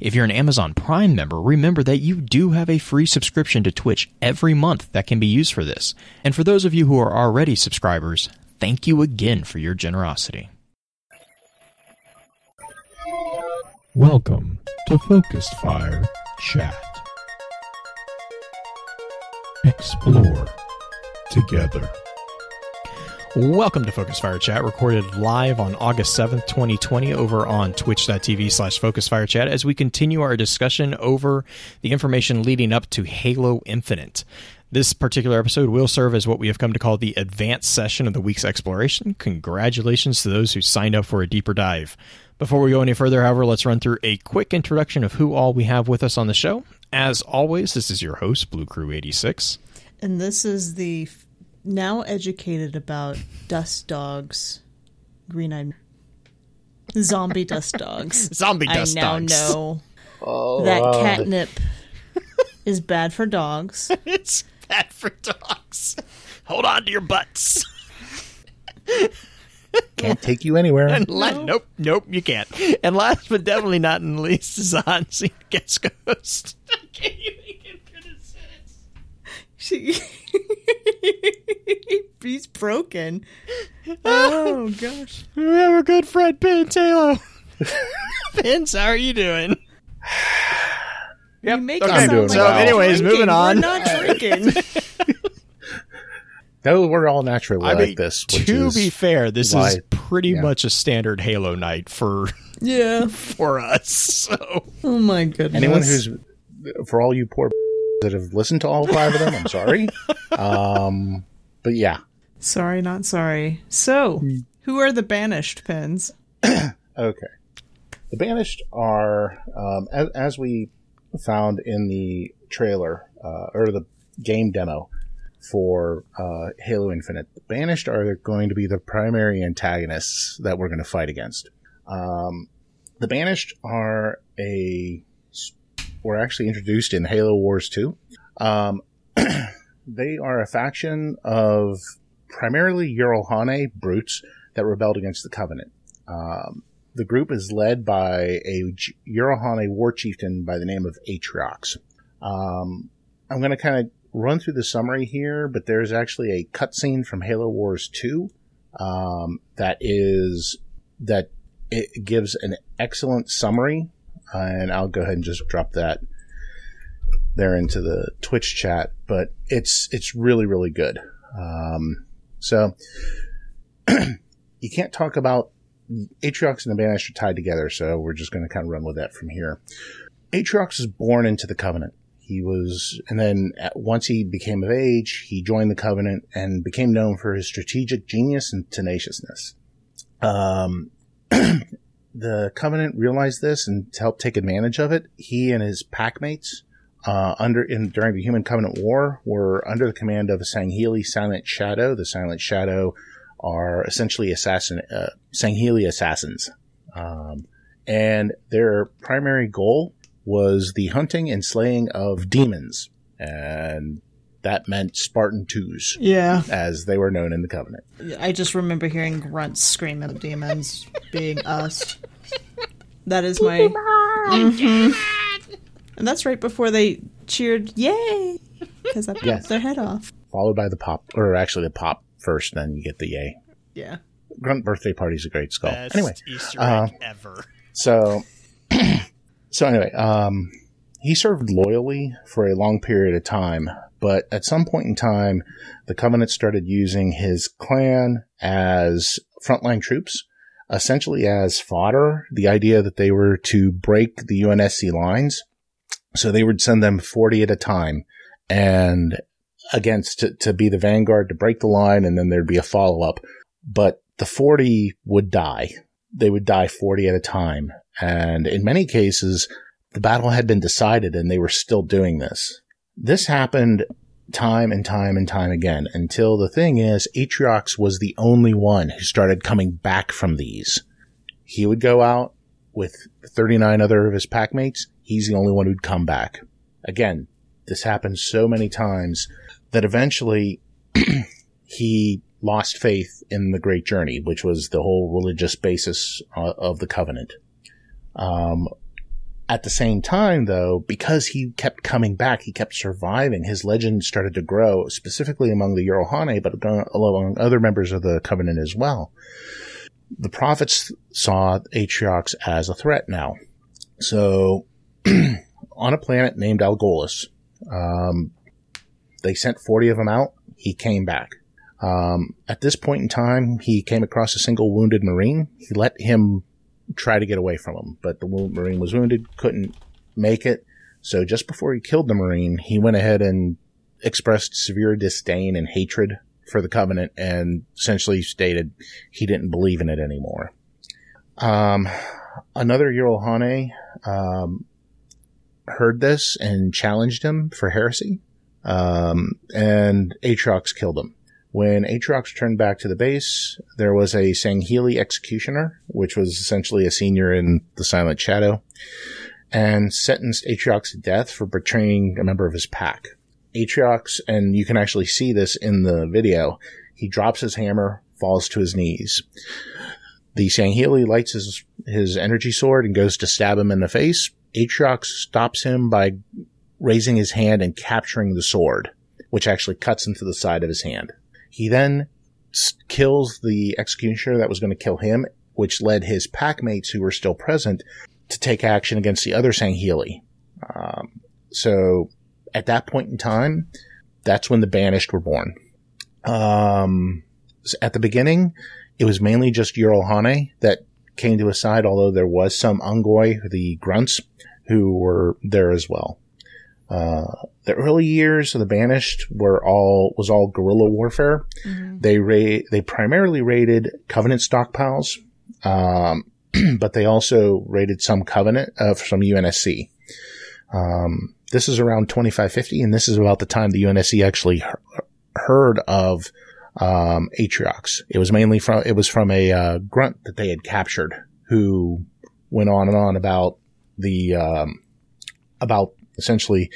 If you're an Amazon Prime member, remember that you do have a free subscription to Twitch every month that can be used for this. And for those of you who are already subscribers, thank you again for your generosity. Welcome to Focused Fire Chat. Explore together. Welcome to Focus Fire Chat, recorded live on August 7th, 2020, over on twitch.tv slash Focus Fire Chat, as we continue our discussion over the information leading up to Halo Infinite. This particular episode will serve as what we have come to call the advanced session of the week's exploration. Congratulations to those who signed up for a deeper dive. Before we go any further, however, let's run through a quick introduction of who all we have with us on the show. As always, this is your host, Blue Crew 86. And this is the now educated about dust dogs, green eyed zombie dust dogs. Zombie dust I now dogs. know Oh, that wow. catnip is bad for dogs. It's bad for dogs. Hold on to your butts. Can't take you anywhere. And la- nope, nope, you can't. And last but definitely not in the least is on scene guest host. I can't even get through this sentence. She, he's broken. Oh gosh. We have a good friend Ben Taylor. Vince, how are you doing? you make okay. it sound doing like well. anyways, drinking. moving on. We're not drinking. No, we're all naturally I like mean, this. Which to is be fair, this is pretty yeah. much a standard Halo night for yeah. for us. So Oh my goodness. anyone who's for all you poor that have listened to all five of them. I'm sorry. um, but yeah, sorry, not sorry. So, who are the banished pins? okay. The banished are um, as, as we found in the trailer uh, or the game demo for uh, Halo Infinite. The banished are going to be the primary antagonists that we're going to fight against. Um, the banished are a were actually introduced in Halo Wars 2. Um, they are a faction of primarily Jiralhanae brutes that rebelled against the Covenant. Um, the group is led by a Jiralhanae war chieftain by the name of Atriox. Um, I'm going to kind of run through the summary here, but there's actually a cutscene from Halo Wars 2 um, that is that it gives an excellent summary, and I'll go ahead and just drop that there into the Twitch chat. But it's it's really really good. Um, so you can't talk about Atriox and the Banished are tied together, so we're just going to kind of run with that from here. Atriox was born into the Covenant. He was, and then at, once he became of age, he joined the Covenant and became known for his strategic genius and tenaciousness. Um, the Covenant realized this and to help take advantage of it, he and his packmates, uh, under in during the Human Covenant War, were under the command of a Sangheili Silent Shadow. The Silent Shadow are essentially assassin uh, Sangheili assassins, um, and their primary goal was the hunting and slaying of demons, and that meant Spartan twos, Yeah. as they were known in the Covenant. I just remember hearing grunts scream at demons being us. That is my. Mhm. And that's right before they cheered, yay! Because I popped Yes. their head off. Followed by the pop, or actually the pop first, then you get the yay. Yeah. Grunt birthday party's a great skull. best Anyway, Easter uh, egg ever. So, so anyway, um, he served loyally for a long period of time, but at some point in time, the Covenant started using his clan as frontline troops, essentially as fodder. The idea that they were to break the UNSC lines, so they would send them forty at a time, and against to, to be the vanguard to break the line, and then there'd be a follow up. But the forty would die they would die 40 at a time. And in many cases, the battle had been decided and they were still doing this. This happened time and time and time again until the thing is, Atriox was the only one who started coming back from these. He would go out with 39 other of his packmates. He's the only one who'd come back. Again, this happened so many times that eventually he lost faith in the Great Journey, which was the whole religious basis uh, of the covenant. Um, at the same time, though, because he kept coming back, he kept surviving, his legend started to grow, specifically among the Jiralhanae, but among other members of the Covenant as well. The prophets saw Atriox as a threat now. So, on a planet named Algolis, um, they sent 40 of them out. He came back. Um, at this point in time, he came across a single wounded Marine. He let him try to get away from him, but the Marine was wounded, couldn't make it. So just before he killed the Marine, he went ahead and expressed severe disdain and hatred for the Covenant and essentially stated he didn't believe in it anymore. Um, another Jiralhanae, um, heard this and challenged him for heresy. Um, and Atriox killed him. When Atriox turned back to the base, there was a Sangheili executioner, which was essentially a senior in the Silent Shadow, and sentenced Atriox to death for betraying a member of his pack. Atriox, and you can actually see this in the video, he drops his hammer, falls to his knees. The Sangheili lights his, his energy sword and goes to stab him in the face. Atriox stops him by raising his hand and capturing the sword, which actually cuts into the side of his hand. He then kills the executioner that was going to kill him, which led his packmates who were still present to take action against the other Sangheili. Um, so at that point in time, that's when the Banished were born. Um, at the beginning, it was mainly just Jiralhanae that came to his side, although there was some Unggoy, the grunts, who were there as well. Uh, the early years of the Banished were all was all guerrilla warfare. Mm-hmm. They ra- they primarily raided Covenant stockpiles, um, but they also raided some Covenant uh, from UNSC. Um, this is around 2550, and this is about the time the UNSC actually he- heard of um, Atriox. It was mainly from it was from a uh, grunt that they had captured, who went on and on about the um, about essentially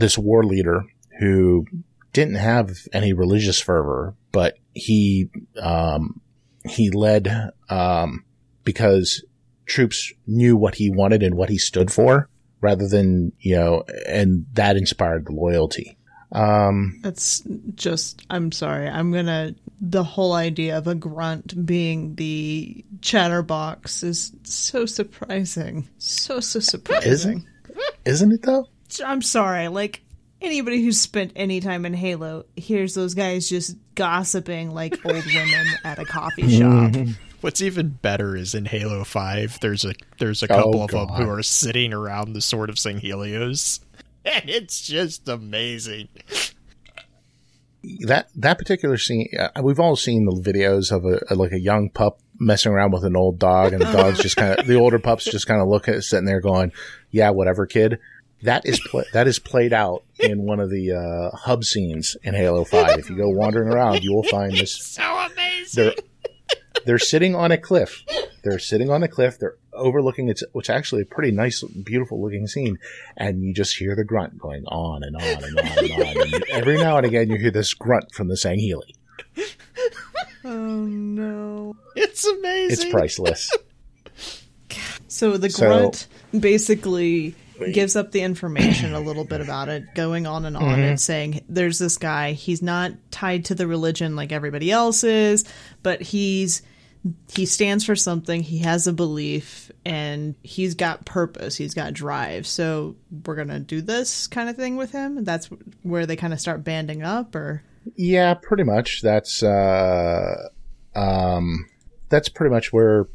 this war leader who didn't have any religious fervor, but he um, he led um, because troops knew what he wanted and what he stood for, rather than you know, and that inspired the loyalty. Um, That's just, I'm sorry. I'm gonna, the whole idea of a grunt being the chatterbox is so surprising. So, so surprising. Isn't, isn't it though? I'm sorry. Like, anybody who's spent any time in Halo hears those guys just gossiping like old women at a coffee shop. What's even better is in Halo Five. There's a there's a couple Oh, of them who are sitting around the sword of Sanghelios, and it's just amazing. that that particular scene, uh, we've all seen the videos of a, like a young pup messing around with an old dog, and the dog's just kind of the older pups just kind of looking at it, sitting there going, "Yeah, whatever, kid." That is pla that is played out in one of the uh, hub scenes in Halo Five. If you go wandering around, you will find this. So amazing. They're they're sitting on a cliff. They're sitting on a cliff. They're overlooking it's which actually a pretty nice, beautiful looking scene, and you just hear the grunt going on and on and on and on. And every now and again, you hear this grunt from the Sangheili. Oh no. It's amazing. It's priceless. So the So- grunt gives up the information a little bit about it, going on and on and saying there's this guy, he's not tied to the religion like everybody else is, but he's he stands for something, he has a belief and he's got purpose, he's got drive. So we're going to do this kind of thing with him. That's where they kind of start banding up or Yeah, pretty much. That's uh, um, that's pretty much where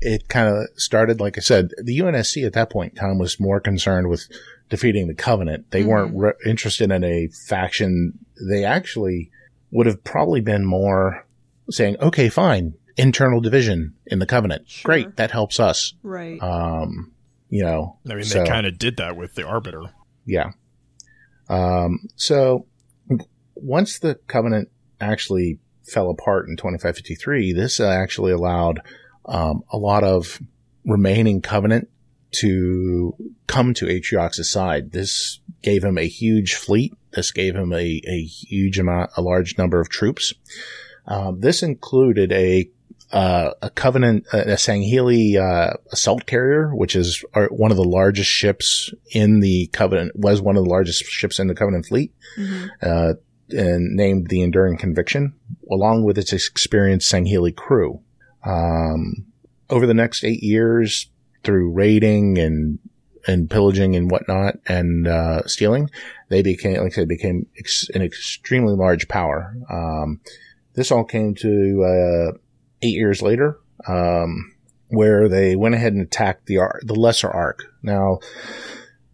it kind of started. Like I said, the UNSC at that point in time was more concerned with defeating the Covenant. They weren't re- interested in a faction. They actually would have probably been more saying, "Okay, fine, internal division in the Covenant. Great, that helps us." right. Um, you know, I mean, so- they kind of did that with the Arbiter. yeah. Um, so once the Covenant actually fell apart in 2553, this actually allowed um, a lot of remaining Covenant to come to Atriox's side. This gave him a huge fleet. This gave him a, a huge amount, a large number of troops. Um, this included a uh, a Covenant, a Sangheili uh, assault carrier, which is one of the largest ships in the Covenant, was one of the largest ships in the Covenant fleet, uh, and named the Enduring Conviction, along with its experienced Sangheili crew. Um, over the next eight years, through raiding and and pillaging and whatnot and uh, stealing, they became, like I said, became ex- an extremely large power. Um, this all came to uh, eight years later, um, where they went ahead and attacked the Ar- the Lesser Ark. Now,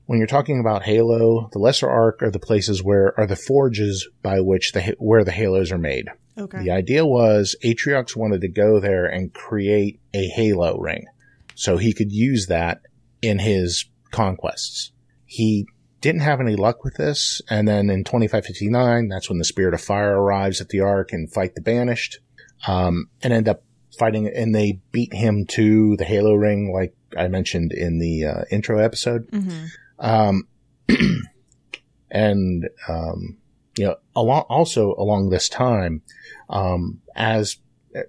when you're talking about Halo, the Lesser Ark are the places where are the forges by which the where the halos are made. Okay. The idea was Atriox wanted to go there and create a Halo ring, so he could use that in his conquests. He didn't have any luck with this, and then in 2559, that's when the Spirit of Fire arrives at the Ark and fight the Banished, um, and end up fighting, and they beat him to the Halo ring, like I mentioned in the uh, intro episode. Um, and, um, you know, along, also along this time, um, as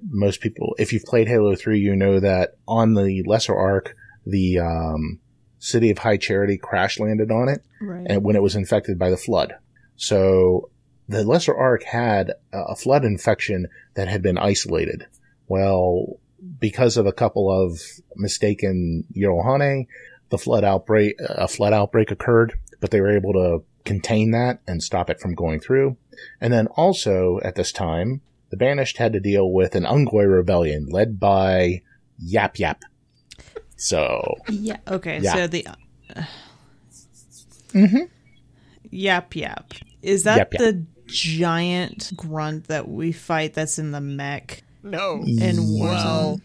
most people, if you've played Halo 3, you know that on the Lesser Ark, the, um, city of High Charity crash landed on it Right. and when it was infected by the flood. So the Lesser Ark had a flood infection that had been isolated. Well, because of a couple of mistaken Jiralhanae, the flood outbreak, a flood outbreak occurred, but they were able to contain that and stop it from going through. And then also at this time, the Banished had to deal with an Unggoy rebellion led by Yap Yap. So Yeah. Okay. Yeah. So the. mm hmm. Yap yap. Is that Yap Yap. the giant grunt that we fight? That's in the mech No. in Warzone. Well,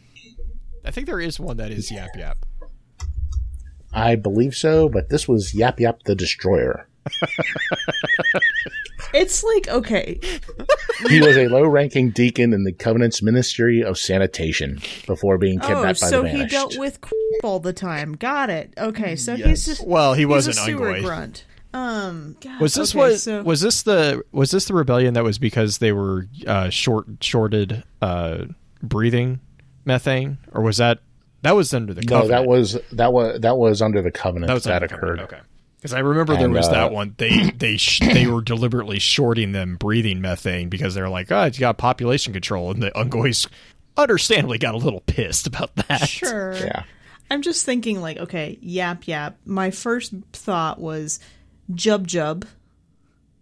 I think there is one that is Yap Yap. I believe so, but this was Yap Yap the Destroyer. It's like okay. He was a low ranking deacon in the Covenant's Ministry of Sanitation before being Oh, kidnapped by so the he dealt with all the time. Got it. Okay, so he's just Well, he he's was a an sewer Unggoy. grunt. Um, God, Was this okay, what so- was this the was this the rebellion that was because they were uh, short shorted uh, breathing methane or was that that was under the covenant. no, covenant? that was that was that was under the Covenant that that, was under the occurred. covenant, Okay, because I remember there And, was uh, that one. They they sh- they were deliberately shorting them breathing methane because they're like, oh, it's got population control, and the Unggoys understandably got a little pissed about that. Sure. Yeah, I'm just thinking like, okay, yap yap. My first thought was Jub Jub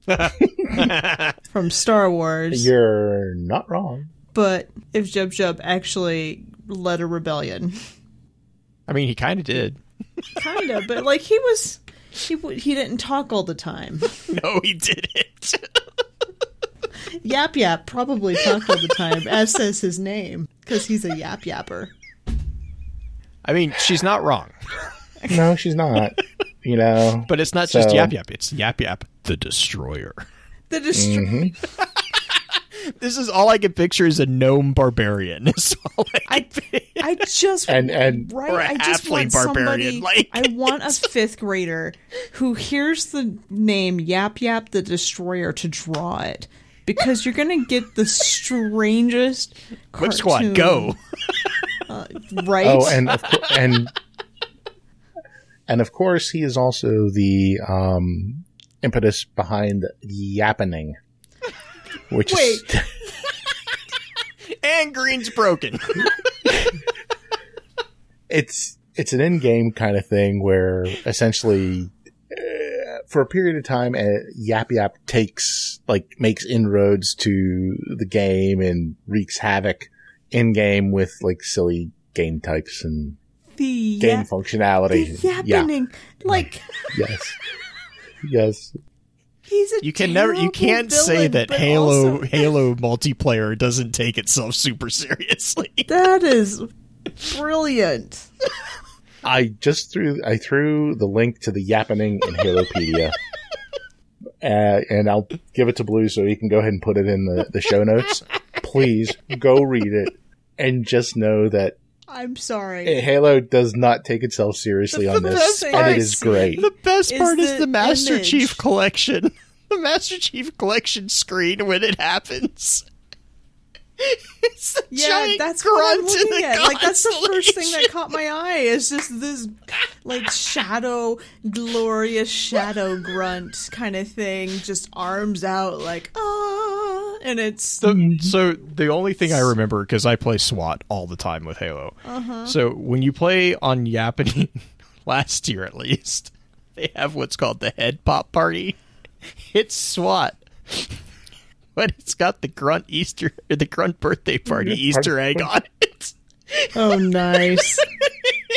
from Star Wars. you're not wrong. but if Jub Jub actually led a rebellion, I mean, he kind of did. kind of, but like he was, he he didn't talk all the time. No, he didn't. Yap Yap probably talked all the time, as says his name, because he's a yap yapper. I mean, she's not wrong, No, she's not. you know, but it's not just Yap Yap. It's Yap Yap the Destroyer. The destroy. Mm-hmm. This is all I can picture is a gnome barbarian. Is all I I. I just and and right. Or a I just want barbarian, somebody. like- I want a fifth grader who hears the name Yap Yap the Destroyer to draw it because you're gonna get the strangest. Whip Squad, cartoon, go! right. oh, and of cour- and and of course, he is also the um, impetus behind yappening, which Wait. is And green's broken. it's it's an in-game kind of thing where essentially uh, for a period of time uh, yap yap takes like makes inroads to the game and wreaks havoc in game with like silly game types and the game yap, the functionality yeah yappening, like yes. Yes he's a. You can never, you can't say that Halo also- Halo multiplayer doesn't take itself super seriously. that is brilliant. i just threw i threw the link to the yappening in halopedia uh, and I'll give it to Blue so he can go ahead and put it in the, the show notes. Please go read it and just know that I'm sorry. Halo does not take itself seriously on The this, and it is great. The best part is the the Master image. Chief collection. The Master Chief collection screen when it happens. It's the Yeah, giant that's what I'm looking the at. Like that's the first thing that caught my eye. Is just this like shadow, glorious shadow grunt kind of thing, just arms out like ah, and it's So, mm-hmm. so the only thing I remember because I play SWAT all the time with Halo. Uh-huh. So when you play on Yappening last year at least, they have what's called the head pop party. It's SWAT, but it's got the grunt Easter, or the grunt birthday party Easter egg on it. oh nice.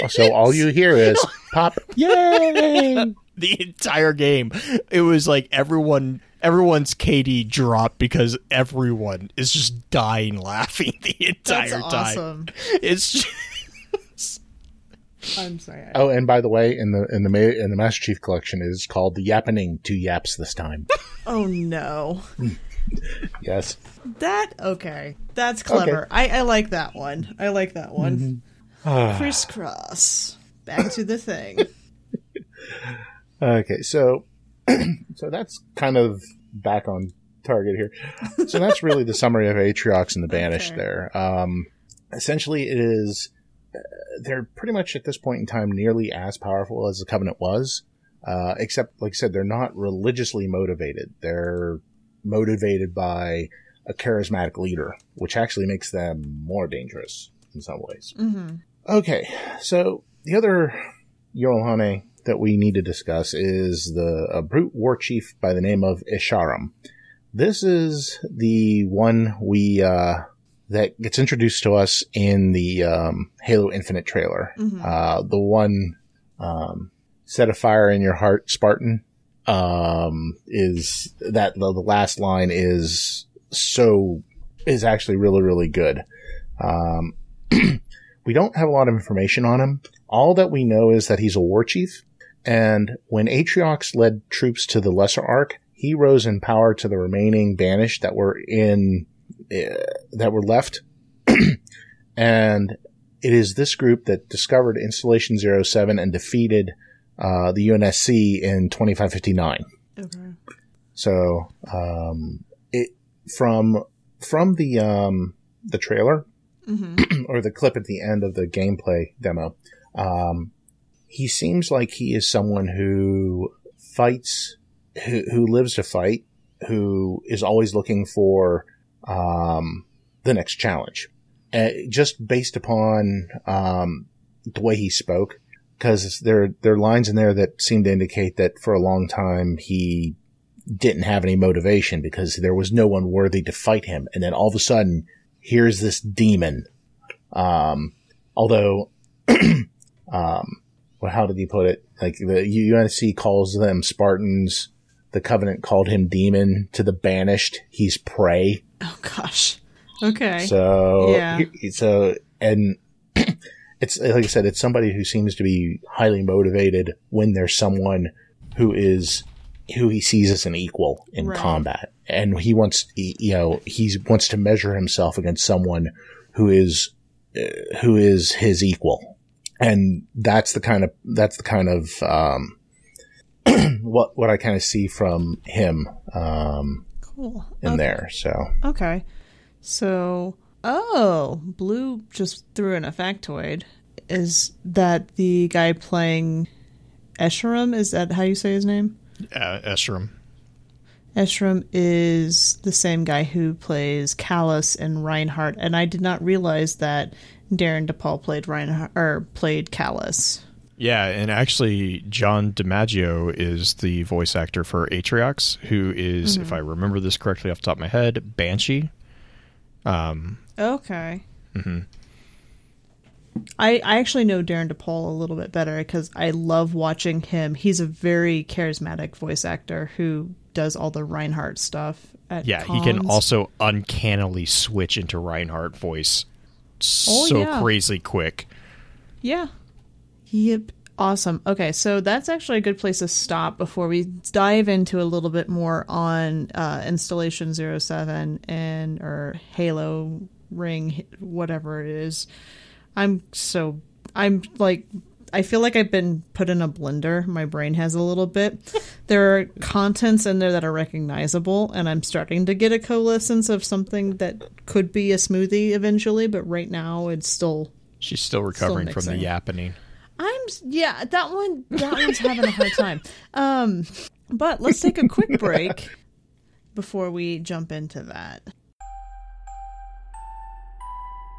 Oh, so all you hear is pop, yay! the entire game. It was like everyone everyone's KD dropped because everyone is just dying laughing the entire That's time. awesome. It's just, I'm sorry. Oh, and by the way, in the in the Ma- in the Master Chief collection is called the Yappening Two Yaps this time. Oh no. yes. That okay. That's clever. I, I like that one. I like that one. Mm-hmm. Ah. Crisscross. Back to the thing. Okay, so so that's kind of back on target here. So that's really the summary of Atriox and the Banished. Okay. There, um, essentially, it is uh, they're pretty much at this point in time nearly as powerful as the Covenant was, uh, except like I said, they're not religiously motivated. They're motivated by a charismatic leader, which actually makes them more dangerous in some ways. Mm-hmm. Okay, so the other Jiralhanae that we need to discuss is the a brute war chief by the name of Escharum. This is the one we uh, that gets introduced to us in the um, Halo Infinite trailer. Uh, the one um, set a fire in your heart, Spartan. Um, is that the, the last line is so is actually really really good. Um, we don't have a lot of information on him. All that we know is that he's a war chief, and when Atriox led troops to the Lesser Ark, he rose in power to the remaining banished that were in uh, that were left, and it is this group that discovered Installation 07 and defeated uh, the UNSC in 2559. Okay. So, um, it from from the um, the trailer or the clip at the end of the gameplay demo, um, he seems like he is someone who fights, who, who lives to fight, who is always looking for um, the next challenge, uh, just based upon um, the way he spoke. Because there there are lines in there that seem to indicate that for a long time he didn't have any motivation because there was no one worthy to fight him. And then all of a sudden, here's this demon. Um, although, um, well, how did he put it? Like the UNC calls them Spartans. The Covenant called him demon. To the banished, he's prey. Oh gosh. Okay. So, Yeah. so, and it's like I said, it's somebody who seems to be highly motivated when there's someone who is who he sees as an equal in Right. combat, and he wants, you know, he wants to measure himself against someone who is uh, who is his equal, and that's the kind of that's the kind of um, what what I kind of see from him um, cool. in okay. there. So. Okay. So, oh, Blue just threw in a factoid. Is that the guy playing Escharum? Is that how you say his name? uh, Escharum. Escharum is the same guy who plays Callus and Reinhardt, and I did not realize that Darin De Paul played Reinhardt or played Callus. Yeah, and actually, John DiMaggio is the voice actor for Atriox, who is, if I remember this correctly off the top of my head, Banshee. Um, Okay. Mm-hmm. I, I actually know Darin De Paul a little bit better because I love watching him. He's a very charismatic voice actor who does all the Reinhardt stuff. At Yeah, he can also uncannily switch into Reinhardt voice Oh, so yeah. crazy quick. Yeah. Yep. Awesome. Okay, so that's actually a good place to stop before we dive into a little bit more on uh, installation 07 and or Halo Ring, whatever it is. I'm so I'm like I feel like I've been put in a blender. My brain has a little bit. there are contents in there that are recognizable, and I'm starting to get a coalescence of something that could be a smoothie eventually. But right now, it's still She's still recovering from the yapping. I'm yeah, that one that one's having a hard time. Um but let's take a quick break before we jump into that.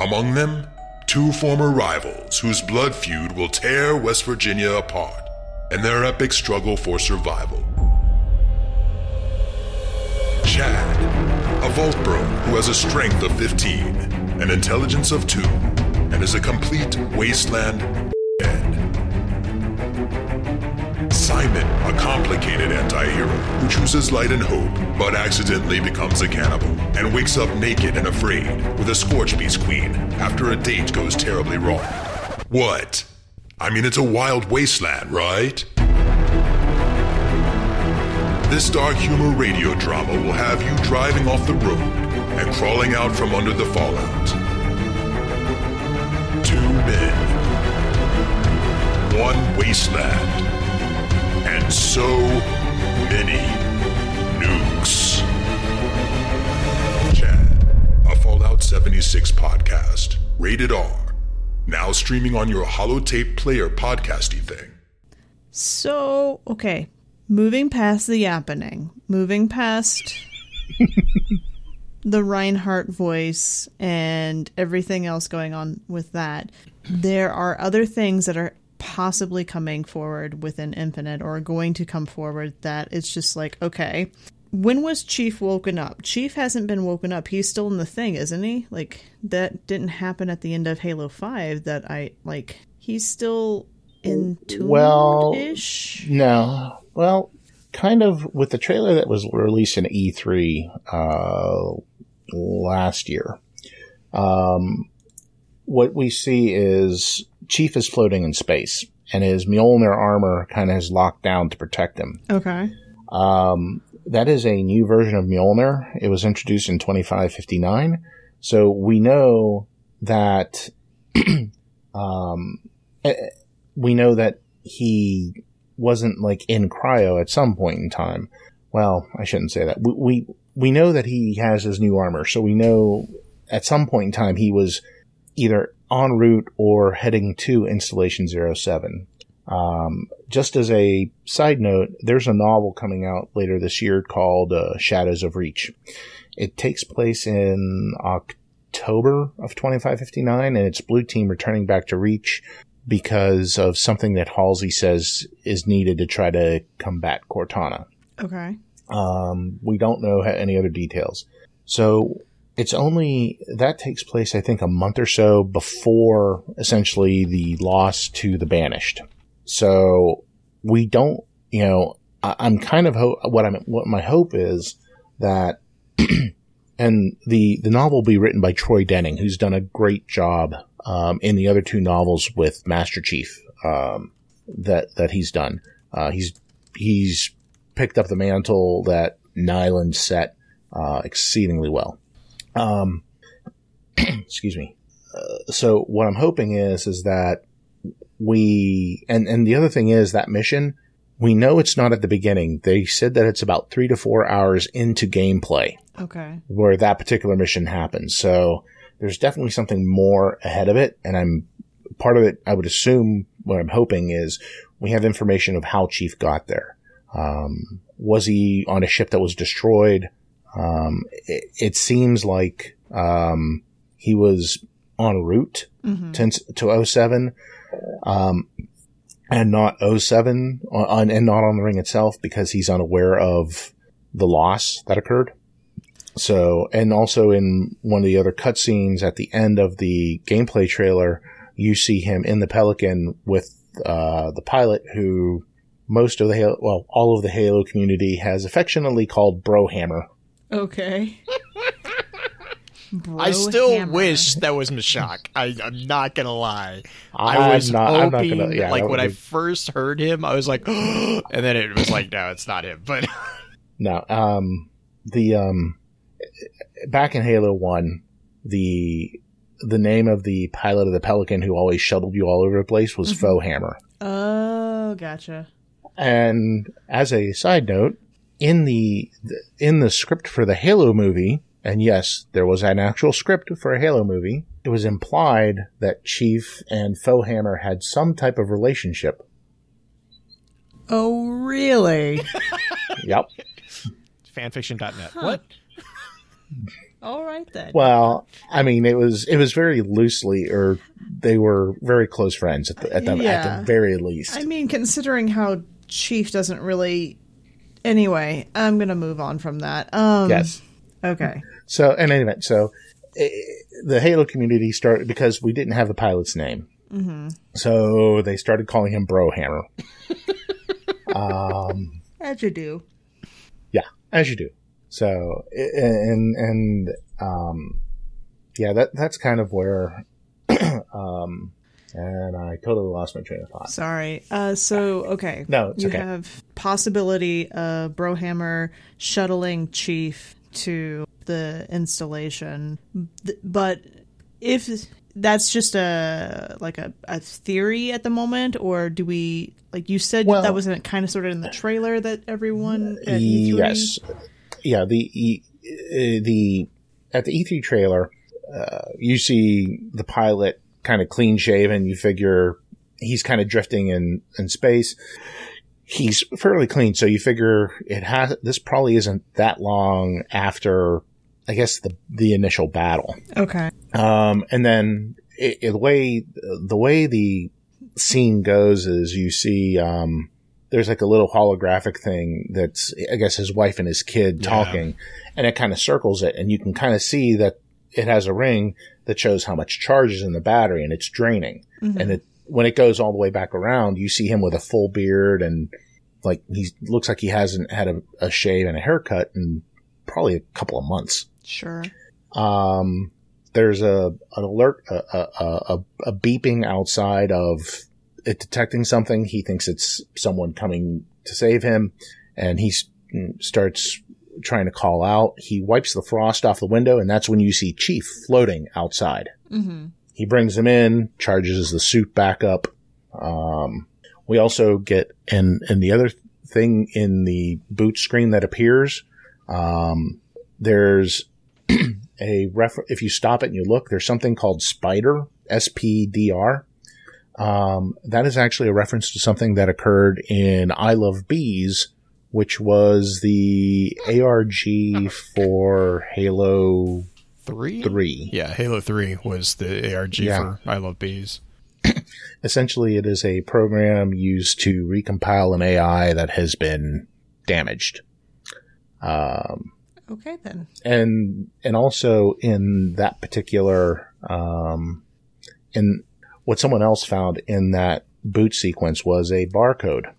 Among them, two former rivals whose blood feud will tear West Virginia apart in their epic struggle for survival. Chad, a vault bro who has a strength of 15, an intelligence of 2, and is a complete wasteland. Simon, a complicated anti-hero who chooses light and hope, but accidentally becomes a cannibal and wakes up naked and afraid with a Scorch Beast Queen after a date goes terribly wrong. What? I mean, it's a wild wasteland, right? This dark humor radio drama will have you driving off the road and crawling out from under the fallout. Two men, one wasteland, and so many Fallout 76 podcast, rated R, now streaming on your holotape player podcasty thing. So, okay, moving past the yappening, moving past the Reinhardt voice and everything else going on with that, there are other things that are possibly coming forward within Infinite or going to come forward that it's just like, okay, when was Chief woken up? Chief hasn't been woken up. He's still in the thing, isn't he? Like, that didn't happen at the end of Halo 5 that I, like, he's still entombed Well, ish. No. Well, kind of with the trailer that was released in E3 uh, last year. Um, what we see is Chief is floating in space, and his Mjolnir armor kind of is locked down to protect him. Okay. Um, that is a new version of Mjolnir. It was introduced in 2559. So we know that, um, eh, we know that he wasn't like in cryo at some point in time. Well, I shouldn't say that. We, we, we know that he has his new armor. So we know at some point in time he was either en route or heading to installation 07. Um, just as a side note, there's a novel coming out later this year called uh, Shadows of Reach. It takes place in October of 2559, and it's Blue Team returning back to Reach because of something that Halsey says is needed to try to combat Cortana. Okay. Um, we don't know any other details. So it's only that takes place, I think, a month or so before essentially the loss to the Banished. So we don't, you know, I, I'm kind of ho- what I'm what my hope is that, and the the novel will be written by Troy Denning, who's done a great job um, in the other two novels with Master Chief um, that that he's done. Uh, he's he's picked up the mantle that Nylund set uh, exceedingly well. Um, excuse me. Uh, so what I'm hoping is is that we and and the other thing is that mission we know it's not at the beginning. They said that it's about three to four hours into gameplay Okay. where that particular mission happens. So there's definitely something more ahead of it. And I'm part of it. I would assume what I'm hoping is we have information of how Chief got there. Um, was he on a ship that was destroyed? Um, it, it seems like, um, he was en route to, to 07. Um, and not 07 on, and not on the ring itself because he's unaware of the loss that occurred. So, and also in one of the other cutscenes at the end of the gameplay trailer, you see him in the Pelican with uh, the pilot who most of the Halo, well, all of the Halo community has affectionately called Brohammer. Okay. I still Brohammer. wish that was Mashak. I, I'm not gonna lie. I I'm was not- I'm hoping, not gonna- yeah, like when would I first heard him, I was like, and then it was like, no, it's not him. But No, um, the um, back in Halo One, the the name of the pilot of the Pelican who always shuttled you all over the place was Mm-hmm. Foehammer. Oh, gotcha. And as a side note, in the in the script for the Halo movie, and yes, there was an actual script for a Halo movie. It was implied that Chief and Foehammer had some type of relationship. Oh, really? Yep. fanfiction.net. What? All right then. Well, I mean, it was it was very loosely, or they were very close friends at the at the, at the very least. I mean, considering how Chief doesn't really. Anyway, I'm gonna move on from that. Um, yes. Okay. So, in any event, so eh, the Halo community started because we didn't have the pilot's name, mm-hmm. so they started calling him Brohammer. um, As you do. yeah, as you do. So, eh, and and um, yeah, that that's kind of where. um, and I totally lost my train of thought. Sorry. Uh, so okay. No, it's you okay. have possibility of Brohammer shuttling Chief to the installation, but if that's just a like a, a theory at the moment, or do we like you said Well- that wasn't kind of sort of in the trailer that everyone at E3? Yes, yeah. The uh, the at the E3 trailer, uh, you see the pilot kind of clean shaven. You figure he's kind of drifting in in space. He's fairly clean, so you figure it has. This probably isn't that long after, I guess the the initial battle. Okay. Um, and then it, it- the way the way the scene goes is you see um, there's like a little holographic thing that's I guess his wife and his kid talking, and it kind of circles it, and you can kind of see that it has a ring that shows how much charge is in the battery, and it's draining. And it when it goes all the way back around, you see him with a full beard and like he looks like he hasn't had a, a shave and a haircut in probably a couple of months Sure. um, there's a an alert, a, a, a, a beeping outside of it detecting something. He thinks it's someone coming to save him, and he starts trying to call out. He wipes the frost off the window, and that's when you see Chief floating outside. Mm-hmm. He brings him in, charges the suit back up. Um, we also get, and and the other thing in the boot screen that appears, um, there's a refer- if you stop it and you look, there's something called Spider, S P D R. Um, that is actually a reference to something that occurred in I Love Bees, which was the ARG for Halo Three? 3. Yeah, Halo 3 was the ARG Yeah. for I Love Bees. Essentially, it is a program used to recompile an AI that has been damaged. Um, Okay then. and and also in that particular um, in what someone else found in that boot sequence was a barcode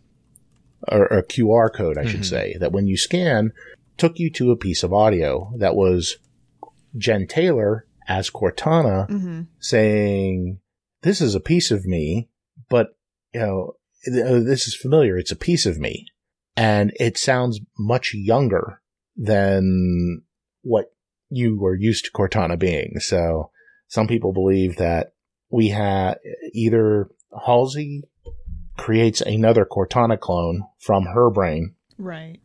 or a QR code, I should say, that when you scan took you to a piece of audio that was Jen Taylor as Cortana Mm-hmm. saying, "This is a piece of me, but you know, uh, this is familiar. It's a piece of me," and it sounds much younger than what you were used to Cortana being. So, some people believe that we have either Halsey creates another Cortana clone from her brain, Right.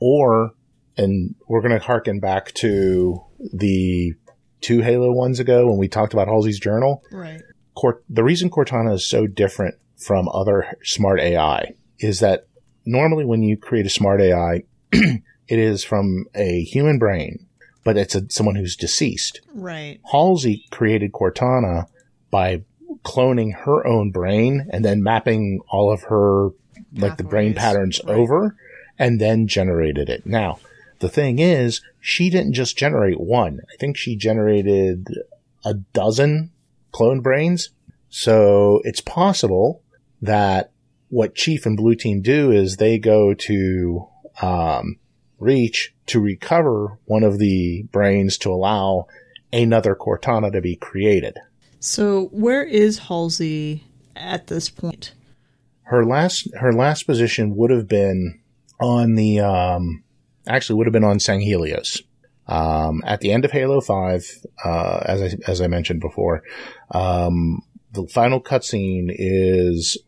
or and we're going to harken back to the two Halo ones ago when we talked about Halsey's journal. Right. Cort- the reason Cortana is so different from other smart AI is that normally when you create a smart AI, it is from a human brain, but it's a, someone who's deceased. Right. Halsey created Cortana by cloning her own brain and then mapping all of her like the brain patterns right. over and then generated it. Now, the thing is, she didn't just generate one. I think she generated a dozen clone brains. So it's possible that what Chief and Blue Team do is they go to um, Reach to recover one of the brains to allow another Cortana to be created. So where is Halsey at this point? Her last her last position would have been on the um, actually would have been on Sanghelios. Um, at the end of Halo Five, uh, as I as I mentioned before, um, the final cutscene is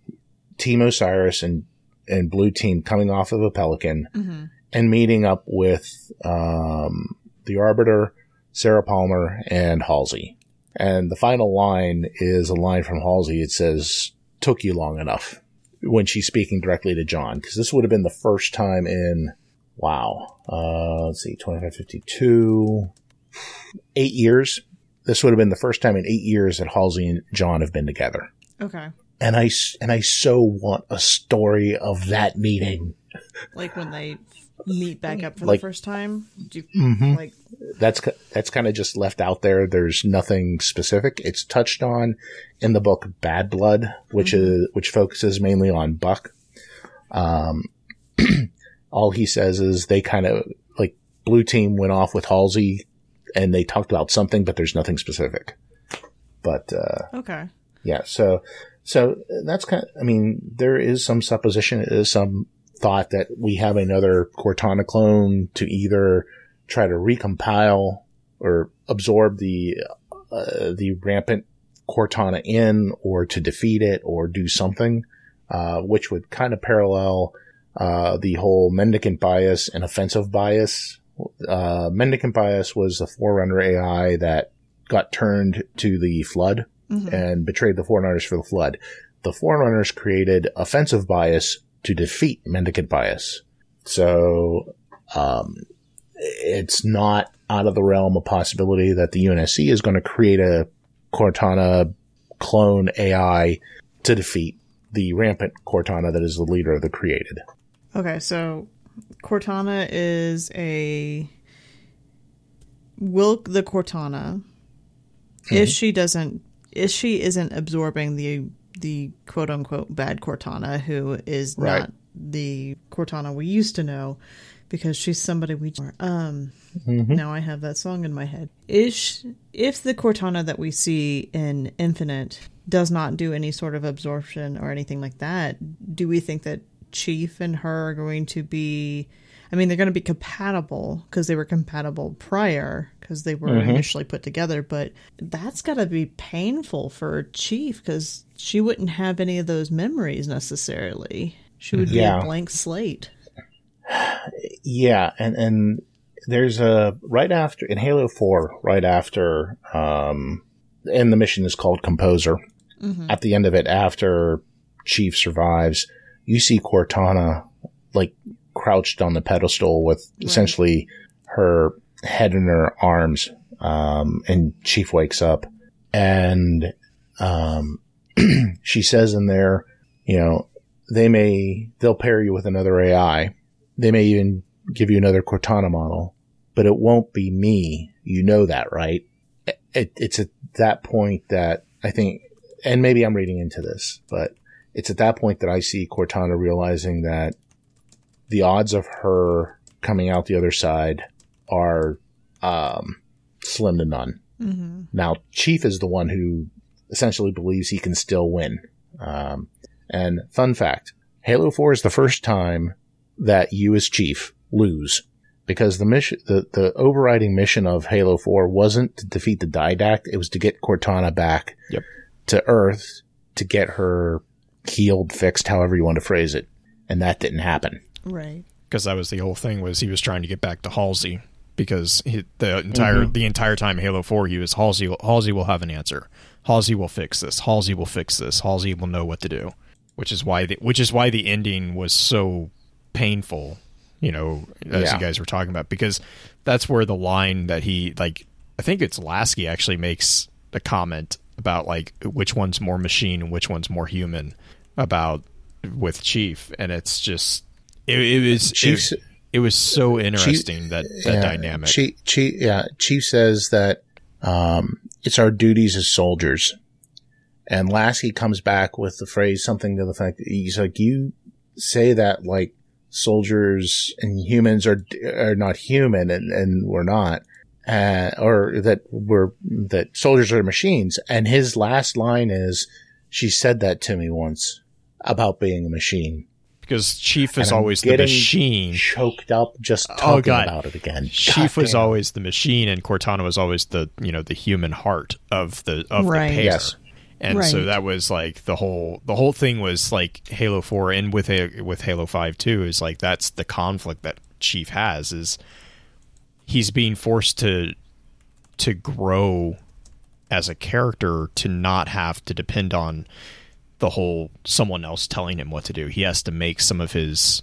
Team Osiris and and Blue Team coming off of a Pelican and meeting up with um, the Arbiter, Sarah Palmer, and Halsey. And the final line is a line from Halsey. It says, "Took you long enough." When she's speaking directly to John, because this would have been the first time in wow, uh, let's see, twenty five fifty two, eight years. This would have been the first time in eight years that Halsey and John have been together. Okay. And I and I so want a story of that meeting. Like when they meet back up for Like- the first time? Do you, Mhm. Like, that's that's kind of just left out there. There's nothing specific. It's touched on in the book Bad Blood, which is which focuses mainly on Buck. Um, all he says is they kind of like Blue Team went off with Halsey, and they talked about something, but there's nothing specific. But uh, okay. yeah, so so that's kind. Of, I mean, there is some supposition, there is some thought that we have another Cortana clone to either try to recompile or absorb the uh, the rampant Cortana in, or to defeat it, or do something, uh, which would kind of parallel uh, the whole mendicant bias and offensive bias. Uh, mendicant bias was a forerunner AI that got turned to the flood and betrayed the Forerunners for the flood. The Forerunners created offensive bias to defeat mendicant bias. So, um, it's not out of the realm of possibility that the UNSC is going to create a Cortana clone AI to defeat the rampant Cortana that is the leader of the created. Okay, so Cortana is a will the Cortana if she doesn't if she isn't absorbing the the quote unquote bad Cortana who is Right. not the Cortana we used to know because she's somebody we um now I have that song in my head. Is if the Cortana that we see in Infinite does not do any sort of absorption or anything like that, do we think that Chief and her are going to be? I mean, they're going to be compatible because they were compatible prior because they were initially put together. But that's got to be painful for Chief because she wouldn't have any of those memories necessarily. She would be a blank slate. Yeah, and and there's a right after in Halo Four, right after, um, and the mission is called Composer. At the end of it, after Chief survives, you see Cortana like crouched on the pedestal with essentially her head in her arms, um, and Chief wakes up, and um, she says in there, you know, they may they'll pair you with another AI. They may even give you another Cortana model, but it won't be me. You know that, right? It, it's at that point that I think, and maybe I'm reading into this, but it's at that point that I see Cortana realizing that the odds of her coming out the other side are um, slim to none. Now, Chief is the one who essentially believes he can still win. Um, and fun fact Halo 4 is the first time that you as Chief lose because the mission, the, the overriding mission of Halo 4 wasn't to defeat the Didact, it was to get Cortana back Yep. to Earth to get her healed, fixed, however you want to phrase it. And that didn't happen. Right. because that was the whole thing was he was trying to get back to Halsey because he, the mm-hmm. entire the entire time Halo Four he was Halsey Halsey will have an answer. Halsey will fix this. Halsey will fix this. Halsey will know what to do. Which is why the which is why the ending was so painful. You know, as Yeah. you guys were talking about, because that's where the line that he like I think it's Lasky actually makes a comment about like which one's more machine and which one's more human about with Chief, and it's just it, it was Chief's- it, it was so interesting that that Yeah, dynamic. Chief, Chief, yeah, Chief says that um, it's our duties as soldiers. And Lasky comes back with the phrase something to the fact that he's like, you say that like soldiers and humans are are not human, and, and we're not, uh, or that we're that soldiers are machines. And his last line is, "She said that to me once about being a machine." because Chief is always the machine. Choked up just talking Oh, God. about it again. Chief God was damn. always the machine, and Cortana was always the you know the human heart of the of Right. the pair. Yes. And so that was like the whole the whole thing was like Halo Four, and with a, with Halo Five too is like that's the conflict that Chief has is he's being forced to to grow as a character to not have to depend on the whole someone else telling him what to do. He has to make some of his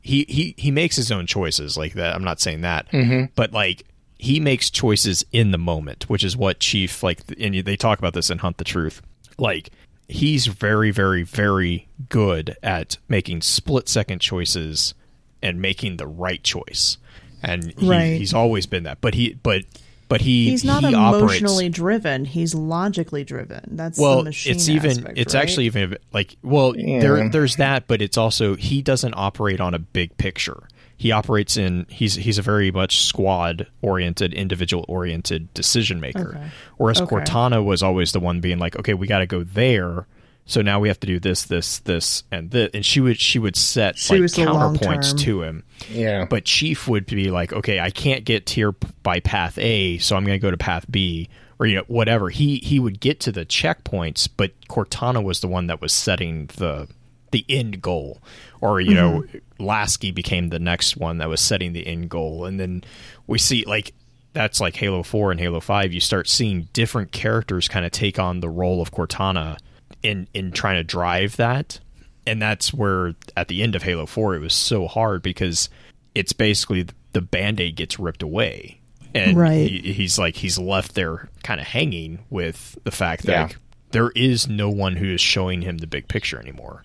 he he he makes his own choices like that. I'm not saying that, mm-hmm. but like he makes choices in the moment, which is what Chief like. And they talk about this in Hunt the Truth. Like he's very very very good at making split second choices and making the right choice, and he, Right. he's always been that. But he but but he He's not he emotionally operates, driven. He's logically driven. That's well the machine it's even aspect, it's right? actually even like well Yeah. there there's that but it's also he doesn't operate on a big picture he operates in he's he's a very much squad oriented individual oriented decision maker Okay. whereas Okay. cortana was always the one being like okay we got to go there so now we have to do this this this and this and she would she would set She like was the long counterpoints to him Yeah. but Chief would be like, okay, I can't get here by path A, so I'm going to go to path B, or you know, whatever. He he would get to the checkpoints, but Cortana was the one that was setting the the end goal, or you know, mm-hmm. Lasky became the next one that was setting the end goal, and then we see like that's like Halo Four and Halo Five. You start seeing different characters kind of take on the role of Cortana in in trying to drive that and that's where at the end of Halo 4 it was so hard because it's basically the band-aid gets ripped away and Right. he, he's like he's left there kind of hanging with the fact that Yeah. like, there is no one who is showing him the big picture anymore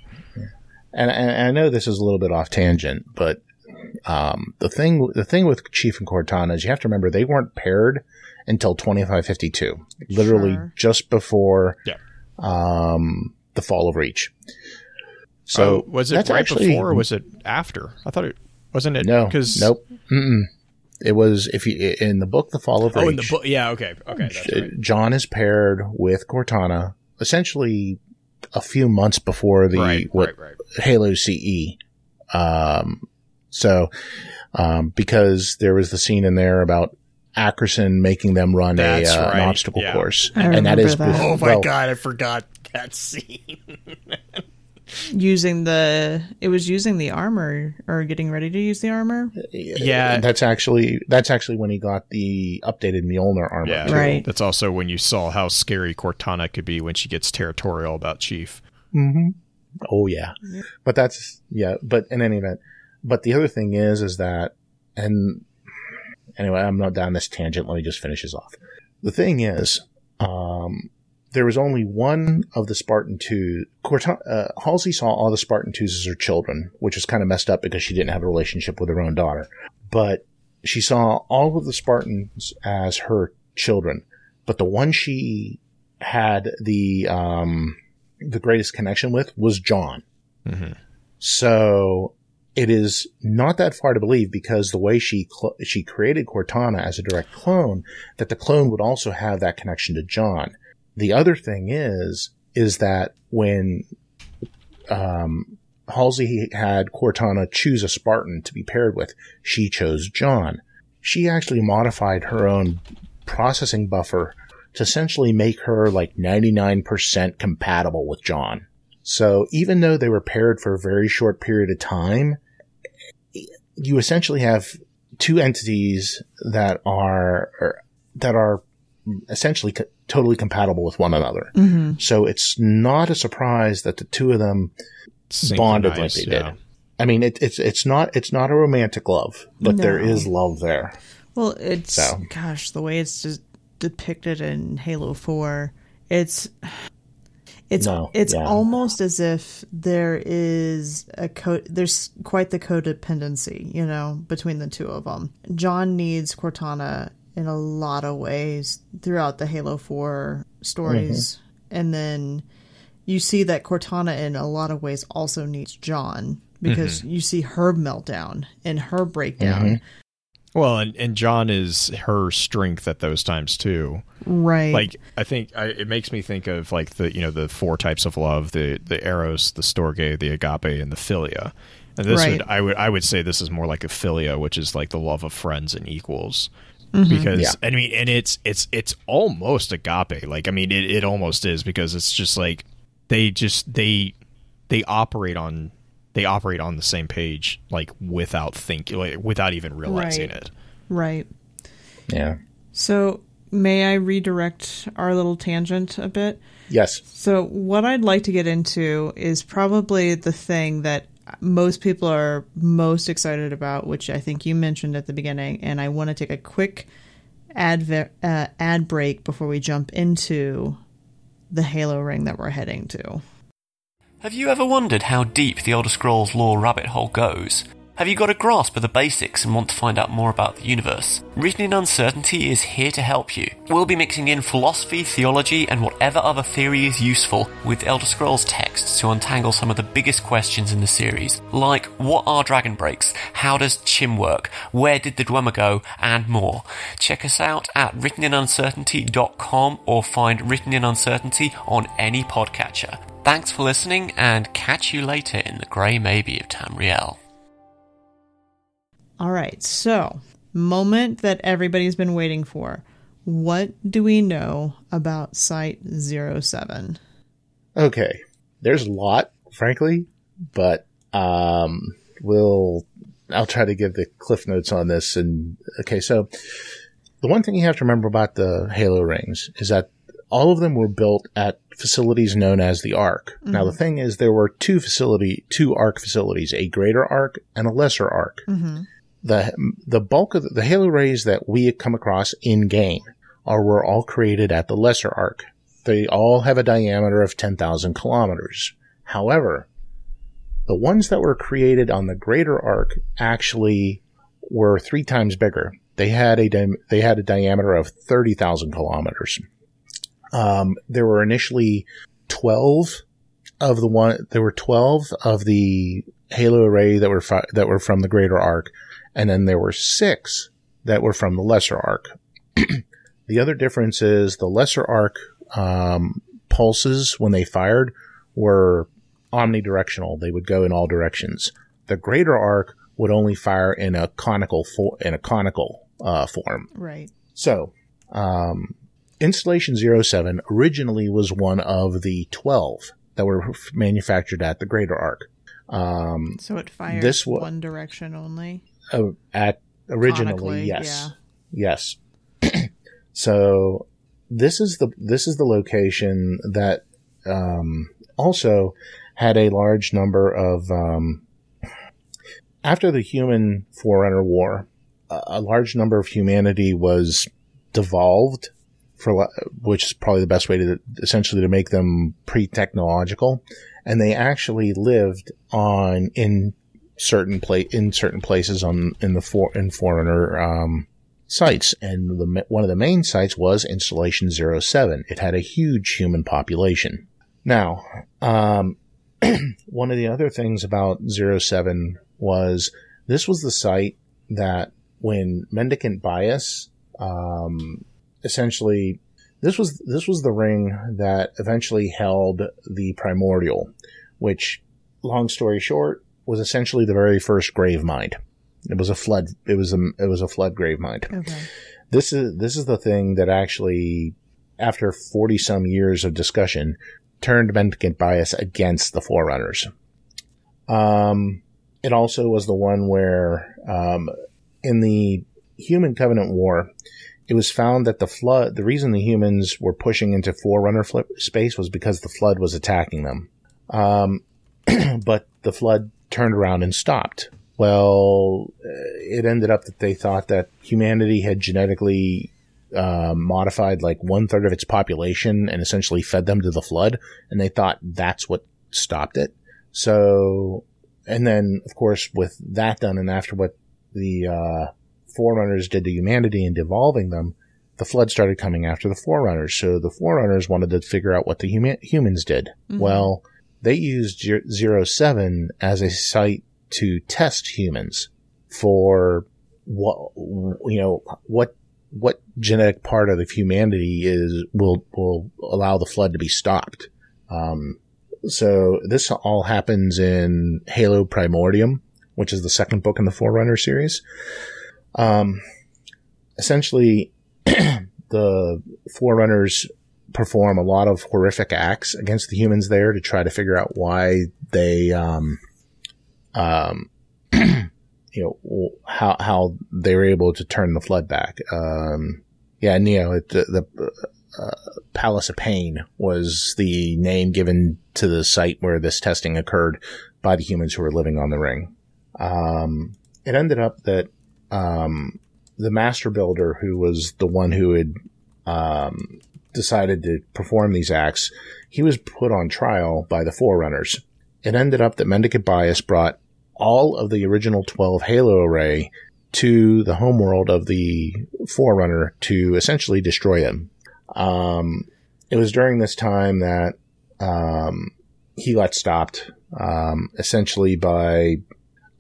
and, and I know this is a little bit off tangent, but um, the thing the thing with Chief and Cortana is you have to remember they weren't paired until twenty five fifty two, literally Sure. just before yeah um, the fall of Reach. So so was it right actually, before or was it after i thought it wasn't it no because nope Mm-mm. it was if you in the book the fall of Reach. oh in the book yeah okay okay that's right. John is paired with Cortana essentially a few months before the right what right Halo CE. Um, so, um, because there was the scene in there about Ackerson making them run a, uh, right, an obstacle yeah. course, I and that is that. before- oh my well, god i forgot that scene using the it was using the armor or getting ready to use the armor. Yeah. that's actually that's actually when he got the updated Mjolnir armor. Yeah, too. Right. That's also when you saw how scary Cortana could be when she gets territorial about Chief. Oh yeah. But that's yeah, but in any event. But the other thing is is that and anyway, I'm not down this tangent, let me just finish this off. The thing is, um there was only one of the Spartan two. Cortana, uh, Halsey saw all the Spartan twos as her children, which was kind of messed up because she didn't have a relationship with her own daughter. But she saw all of the Spartans as her children. But the one she had the um, the greatest connection with was John. Mhm. So it is not that far to believe because the way she cl- she created Cortana as a direct clone, that the clone would also have that connection to John. The other thing is is that when um, Halsey had Cortana choose a Spartan to be paired with, she chose John. She actually modified her own processing buffer to essentially make her like 99% compatible with John. So even though they were paired for a very short period of time, you essentially have two entities that are are- that are essentially co- totally compatible with one another. Mm-hmm. So it's not a surprise that the two of them bonded like Synchronized, they yeah. did. I mean, it, it's it's not it's not a romantic love, but there No. is love there. Well, it's So. gosh, the way it's just depicted in Halo Four, It's it's No, it's yeah. almost as if there is a co- there's quite the codependency, you know, between the two of them. John needs Cortana in a lot of ways throughout the Halo 4 stories. Mm-hmm. And then you see that Cortana in a lot of ways also needs John because mm-hmm. you see her meltdown and her breakdown. Mm-hmm. Well, and, and John is her strength at those times too. Right. Like I think I, it makes me think of like the you know the four types of love: the the eros, the storge, the agape, and the philia. And this Right. would I would I would say this is more like a philia, which is like the love of friends and equals. Mm-hmm. Because Yeah. I mean, and it's it's it's almost agape. Like I mean, it, it almost is because it's just like they just they they operate on they operate on the same page like without thinking like, without even realizing Right. it. right. Yeah. So, may I redirect our little tangent a bit? Yes. So, what I'd like to get into is probably the thing that most people are most excited about, which I think you mentioned at the beginning, and I want to take a quick ad ver- uh, ad break before we jump into the Halo ring that we're heading to. Have you ever wondered how deep the Elder Scrolls lore rabbit hole goes? Have you got a grasp of the basics and want to find out more about the universe? Written in Uncertainty is here to help you. We'll be mixing in philosophy, theology, and whatever other theory is useful with Elder Scrolls texts to untangle some of the biggest questions in the series, like what are dragon breaks, how does Chim work, where did the Dwemer go, and more. Check us out at writteninuncertainty.com or find Written in Uncertainty on any podcatcher. Thanks for listening and catch you later in the Grey Maybe of Tamriel. All right, so moment that everybody's been waiting for. What do we know about Site 07? Okay. There's a lot, frankly, but um, we'll. I'll try to give the cliff notes on this. And okay, so the one thing you have to remember about the Halo rings is that all of them were built at facilities known as the Ark. Now the mm-hmm. thing is, there were two facility, two Ark facilities, a greater Ark and a lesser Ark. Mm-hmm. The the bulk of the, the Halo arrays that we come across in game are were all created at the lesser Ark. They all have a diameter of 10,000 kilometers. However, the ones that were created on the greater Ark actually were three times bigger. They had a di- they had a diameter of 30,000 kilometers. Um, there were initially 12 of the one there were 12 of the halo array that were fi- that were from the greater Ark and then there were 6 that were from the lesser Ark. the other difference is the lesser Ark um, pulses when they fired were omnidirectional. They would go in all directions. The greater Ark would only fire in a conical for- in a conical uh, form. Right. So, um, Installation 07 originally was one of the 12 that were manufactured at the greater Ark. Um, So it fires This wa- one direction only. uh, at originally, Conically, yes, yes. so this is the this is the location that um, also had a large number of um, after the human Forerunner War, a large number of humanity was devolved for which is probably the best way to essentially to make them pre-technological and they actually lived on in certain pla- in certain places on in the for in Forerunner um, sites, and the one of the main sites was Installation 07. It had a huge human population. Now, um, one of the other things about 07 was this was the site that when Mendicant Bias um, essentially this was this was the ring that eventually held the primordial, which, long story short, was essentially the very first grave mind. It was a flood. It was a it was a flood grave mind. Okay. This is this is the thing that actually, after forty some years of discussion, turned Mendicant Bias against the Forerunners. Um, it also was the one where, um, in the Human Covenant War, it was found that the flood, the reason the humans were pushing into Forerunner space was because the flood was attacking them. Um, but the flood turned around and stopped. Well, uh, it ended up that they thought that humanity had genetically uh, modified like one third of its population and essentially fed them to the flood, and they thought that's what stopped it. So, and then of course with that done, and after what the uh, Forerunners did to humanity in devolving them, the flood started coming after the Forerunners. So the Forerunners wanted to figure out what the huma- humans did. Well, they used Zero Seven as a site to test humans for what you know what what genetic part of the humanity is will will allow the flood to be stopped. Um, so this all happens in Halo Primordium, which is the second book in the Forerunner series. Um, essentially, the Forerunners perform a lot of horrific acts against the humans there to try to figure out why they, um, um, you know, how, how they were able to turn the flood back. Um, yeah, Neo, the, the uh, Palace of Pain was the name given to the site where this testing occurred by the humans who were living on the ring. Um, it ended up that, um, the master builder, who was the one who had, um, decided to perform these acts, he was put on trial by the Forerunners. It ended up that Mendicant Bias brought all of the original 12 Halo array to the homeworld of the Forerunner to essentially destroy him. Um, it was during this time that um, he got stopped, um, essentially by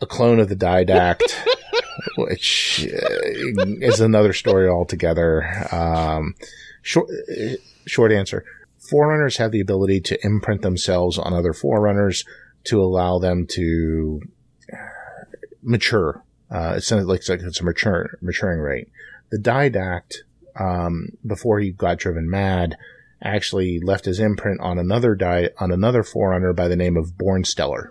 a clone of the Didact, which uh, is another story altogether. Um, short, uh, short answer. Forerunners have the ability to imprint themselves on other Forerunners to allow them to mature. Uh, it's like it's, like it's a mature, maturing rate. The Didact, um, before he got driven mad, actually left his imprint on another die on another Forerunner by the name of Bornstellar.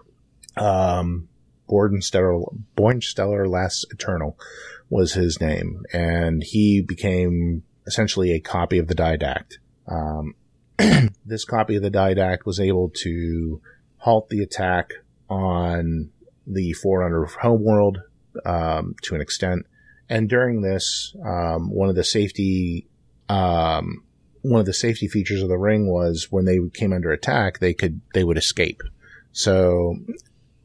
Um, Bornstellar, Born Stellar Last Eternal was his name, and he became essentially a copy of the Didact. Um, this copy of the Didact was able to halt the attack on the Forerunner homeworld um, to an extent. And during this, um, one of the safety um, one of the safety features of the ring was when they came under attack, they could they would escape. So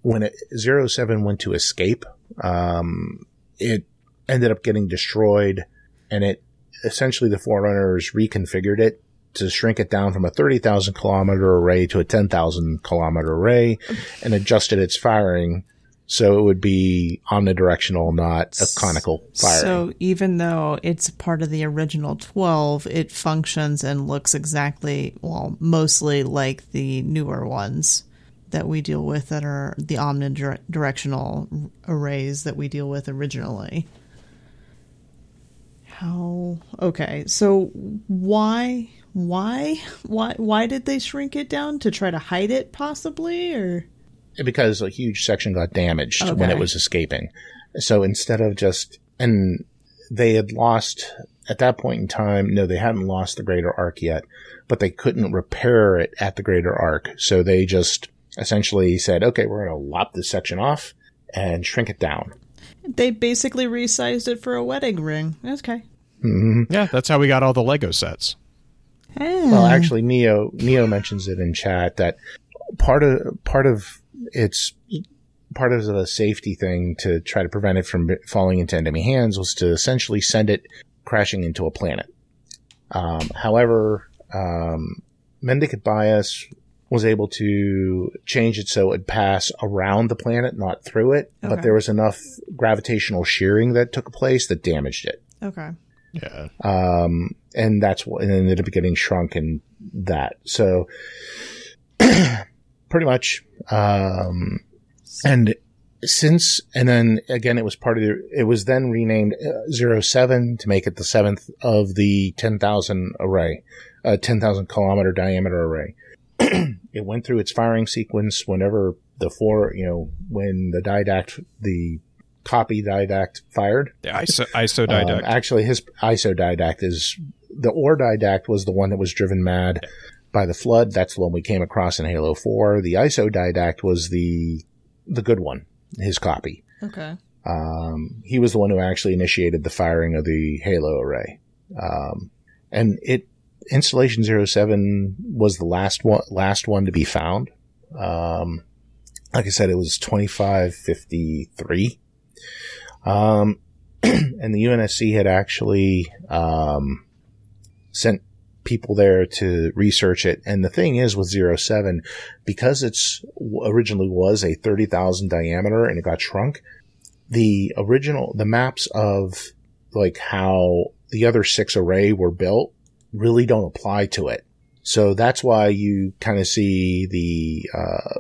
when it, Zero Seven went to escape, um, it ended up getting destroyed, and it essentially the Forerunners reconfigured it to shrink it down from a 30,000 kilometer array to a 10,000 kilometer array and adjusted its firing so it would be omnidirectional, not a conical firing. So even though it's part of the original 12, it functions and looks exactly, well, mostly like the newer ones that we deal with that are the omnidirectional arrays that we deal with originally. How okay, so why why why why did they shrink it down to try to hide it possibly or because a huge section got damaged when it was escaping. So instead of just, and they had lost at that point in time, no, they hadn't lost the greater Ark yet, but they couldn't repair it at the greater Ark. So they just essentially said, okay, we're going to lop this section off and shrink it down. they basically resized it for a wedding ring. Okay. Yeah, that's how we got all the Lego sets. Well, actually, Neo Neo mentions it in chat that part of part of its part of the safety thing to try to prevent it from falling into enemy hands was to essentially send it crashing into a planet. Um, however, um, Mendicant Bias was able to change it so it'd pass around the planet, not through it. Okay. But there was enough gravitational shearing that took place that damaged it Okay. Yeah. um, and that's what and it ended up getting shrunk in that. So pretty much, um, and since and then again, it was part of the. It was then renamed uh, Zero Seven to make it the seventh of the ten thousand array, uh, ten thousand kilometer diameter array. it went through its firing sequence whenever the four, you know, when the didact, the copy didact fired. The ISO, ISO Um, didact. actually, his ISO didact is the Ur-Didact was the one that was driven mad by the flood. That's the one we came across in Halo Four. The ISO didact was the the good one, his copy. Okay. Um, he was the one who actually initiated the firing of the Halo array. Um, and it installation 07 was the last one last one to be found. Um, like I said, it was 2553. Um, and the UNSC had actually um, sent people there to research it. And the thing is with 07, because it's originally was a 30,000 diameter and it got shrunk, the original, the maps of like how the other six array were built really don't apply to it. So that's why you kind of see the uh,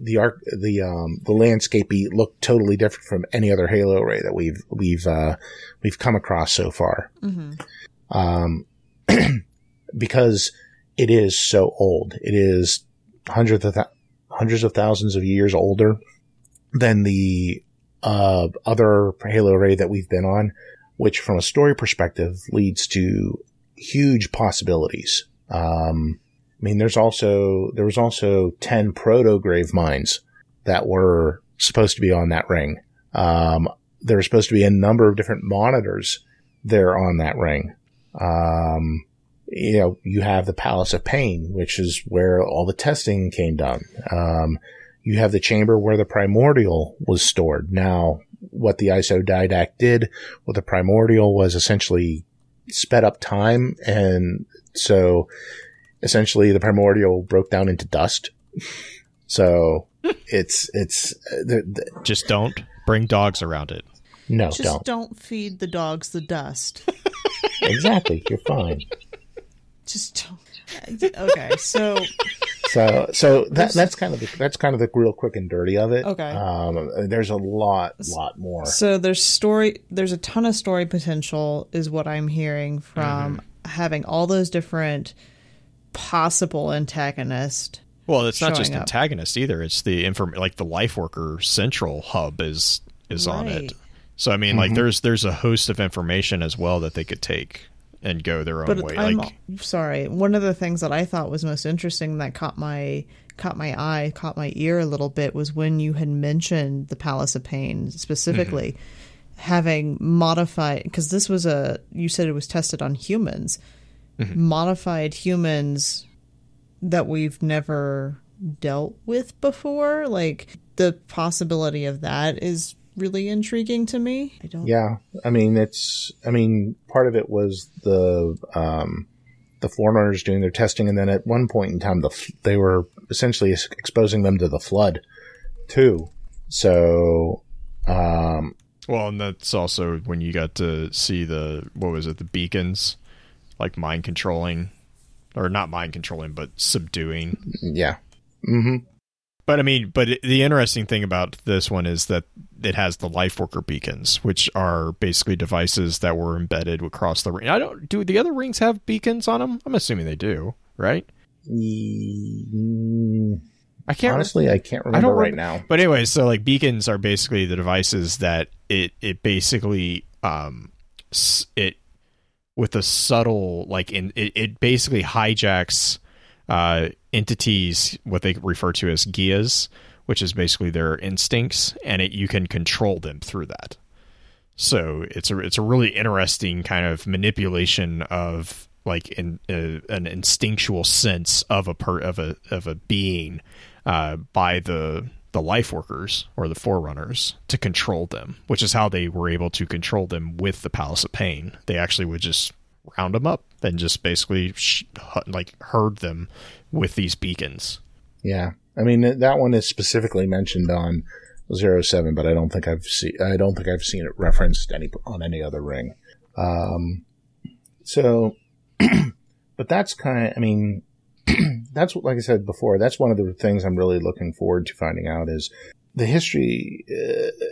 the arc the um, the landscape look totally different from any other Halo array that we've we've uh, we've come across so far. Mm-hmm. Um, because it is so old. It is hundreds of th- hundreds of thousands of years older than the uh, other Halo array that we've been on, which from a story perspective leads to huge possibilities. Um, I mean, there's also, there was also 10 proto grave minds that were supposed to be on that ring. Um, there were supposed to be a number of different monitors there on that ring. Um, you know, you have the Palace of Pain, which is where all the testing came done. Um, you have the chamber where the primordial was stored. Now, what the isodidact did with the primordial was essentially sped up time. And so essentially the primordial broke down into dust. So it's, it's, uh, the, the, just don't bring dogs around it. No, Just don't. don't feed the dogs the dust. exactly. You're fine. Just don't. Okay, so So, so that, that's kind of the, that's kind of the real quick and dirty of it. Okay. Um, there's a lot, lot more. so there's story. There's a ton of story potential, is what I'm hearing from Mm-hmm. having all those different possible antagonists. Well, it's not just antagonists either. It's the inform like the life worker central hub is is on it. So I mean, like there's there's a host of information as well that they could take and go their own But way. I'm like sorry. One of the things that I thought was most interesting that caught my caught my eye, caught my ear a little bit was when you had mentioned the Palace of Pain specifically mm-hmm. having modified because this was a you said it was tested on humans, mm-hmm. modified humans that we've never dealt with before. Like the possibility of that is really intriguing to me. I don't. Yeah, I mean it's. I mean part of it was the um, the forerunners doing their testing, and then at one point in time, the they were essentially exposing them to the flood, too. So, um, well, and that's also when you got to see the what was it, the beacons, like mind controlling, or not mind controlling, but subduing. yeah, Mm-hmm. But I mean, but the interesting thing about this one is that it has the life worker beacons, which are basically devices that were embedded across the ring. I don't do the other rings have beacons on them. I'm assuming they do, right? Mm, I can't honestly, I can't I remember don't right now. But anyway, so like beacons are basically the devices that it it basically um it with a subtle like in it, it basically hijacks uh entities what they refer to as geas, which is basically their instincts, and it you can control them through that. So it's a it's a really interesting kind of manipulation of like in uh, an instinctual sense of a per of a of a being uh, by the the life workers or the forerunners to control them, which is how they were able to control them with the Palace of Pain. They actually would just round them up and just basically sh- like herd them with these beacons. Yeah, I mean that one is specifically mentioned on Zero Seven, but I don't think I've seen. I don't think I've seen it referenced any on any other ring. Um, so, but that's kind of. I mean, that's what, like I said before. That's one of the things I'm really looking forward to finding out is the history. Uh,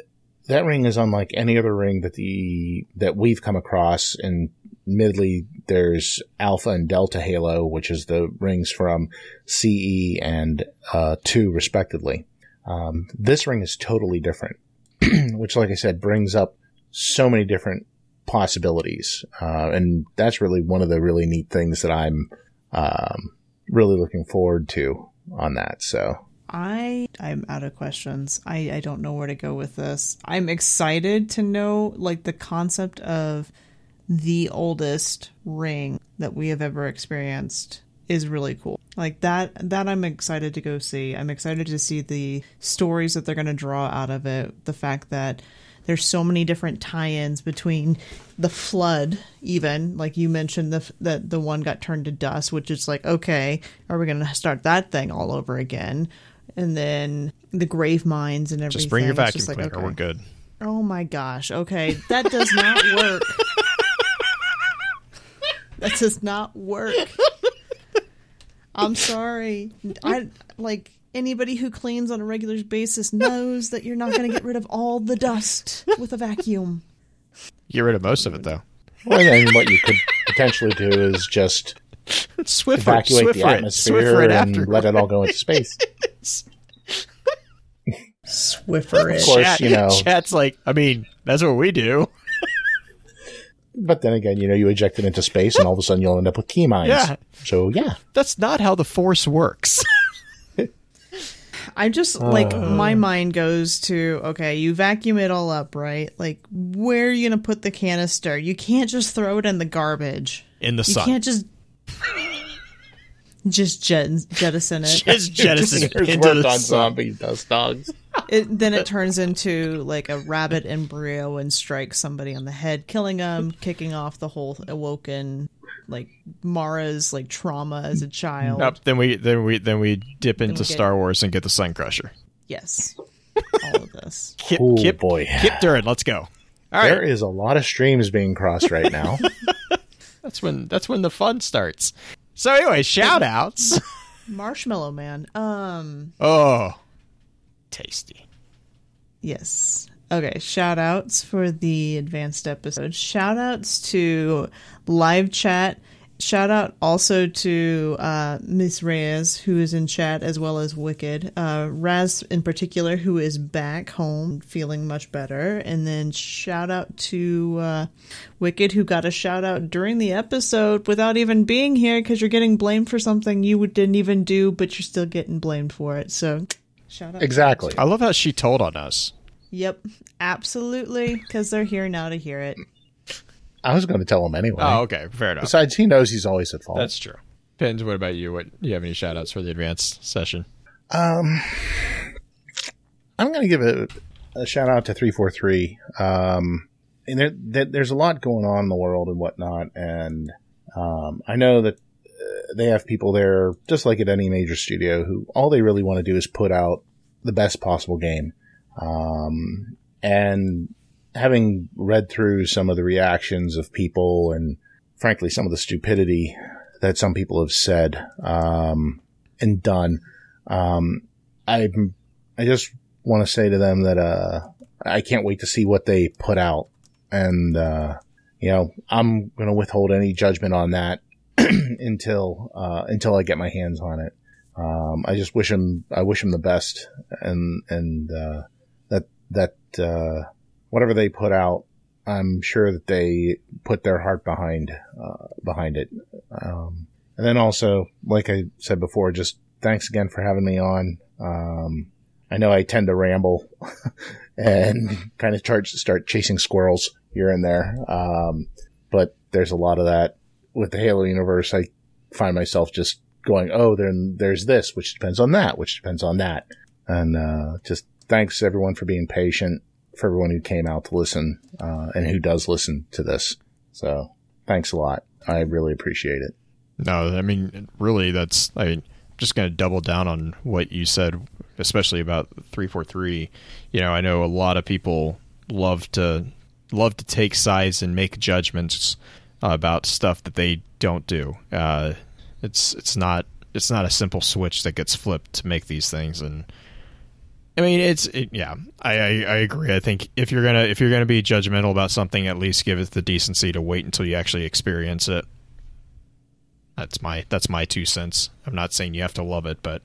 that ring is unlike any other ring that the that we've come across. And admittedly, there's Alpha and Delta Halo, which is the rings from CE and uh, two, respectively. Um, this ring is totally different, which, like I said, brings up so many different possibilities, uh, and that's really one of the really neat things that I'm um, really looking forward to on that. So, I I'm out of questions. I I don't know where to go with this. I'm excited to know like the concept of the oldest ring that we have ever experienced is really cool. Like that that I'm excited to go see. I'm excited to see the stories that they're going to draw out of it. The fact that there's so many different tie-ins between the flood even like you mentioned the that the one got turned to dust which is like okay are we going to start that thing all over again and then the grave minds and everything Just bring your vacuum like, cleaner. okay. We're good. Oh my gosh. Okay. That does not work. that does not work. I'm sorry. I like anybody who cleans on a regular basis knows that you're not going to get rid of all the dust with a vacuum. Get rid of most of it though. Well, then what you could potentially do is just Swiffer, evacuate Swiffer the atmosphere Swiffer it and let it all go into space. Swiffer Of course, Chat, you know. chat's like, I mean, that's what we do. But then again, you know, you eject it into space, and all of a sudden you'll end up with key mines. Yeah. So yeah, That's not how the force works. I'm just like uh. my mind goes to okay, you vacuum it all up, right? Like where are you going to put the canister? You can't just throw it in the garbage. In the You sun. can't just just jet- jettison it. Just jettison it Here's into worked the on sun. zombie dust dogs. It. Then it turns into like a rabbit embryo and strikes somebody on the head, killing them, kicking off the whole awoken like Mara's like trauma as a child. Nope, then we then we then we dip into we get- Star Wars and get the Sun Crusher. Yes, all of this. Kyp, Oh, Kyp, boy. Kyp Durron, let's go. All right, There is a lot of streams being crossed right now. that's when that's when the fun starts. So anyway, shout outs. Marshmallow Man. Um. oh, tasty. Yes. Okay, shout outs for the advanced episode. Shout outs to live chat. Shout out also to uh, Miss Reyes, who is in chat, as well as Wicked. Uh, Raz, in particular, who is back home feeling much better. And then shout out to uh, Wicked, who got a shout out during the episode without even being here because you're getting blamed for something you didn't even do, but you're still getting blamed for it. So, shout out. exactly. I love how she told on us. Yep, absolutely, because they're here now to hear it. I was going to tell him anyway. Oh, okay, fair enough. Besides, he knows he's always at fault. That's true. Pins, what about you? What do you have any shout outs for the advanced session? Um, I'm going to give a, a shout out to 343. Um, and there, there, there's a lot going on in the world and whatnot. And um, I know that they have people there, just like at any major studio, who all they really want to do is put out the best possible game. Um, and having read through some of the reactions of people and frankly some of the stupidity that some people have said um, and done, um, I I just want to say to them that uh, I can't wait to see what they put out, and uh, you know I'm going to withhold any judgment on that until uh, until I get my hands on it. Um, I just wish them I wish them the best, and and uh, that that uh, whatever they put out, I'm sure that they put their heart behind uh, behind it. Um, and then also, like I said before, just thanks again for having me on. Um, I know I tend to ramble and kind of start chasing squirrels here and there. Um, but there's a lot of that with the Halo universe. I find myself just going, Oh, then there's this, which depends on that, which depends on that. And, uh, just thanks everyone for being patient, for everyone who came out to listen, uh, and who does listen to this. So thanks a lot. I really appreciate it. No, I mean, really, that's. I mean, just going to double down on what you said, especially about three four three. You know, I know a lot of people love to love to take sides and make judgments about stuff that they don't do. Uh, it's it's not it's not a simple switch that gets flipped to make these things, and I mean, it's it, yeah. I, I I agree. I think if you're gonna if you're gonna be judgmental about something, at least give it the decency to wait until you actually experience it. That's my that's my two cents. I'm not saying you have to love it, but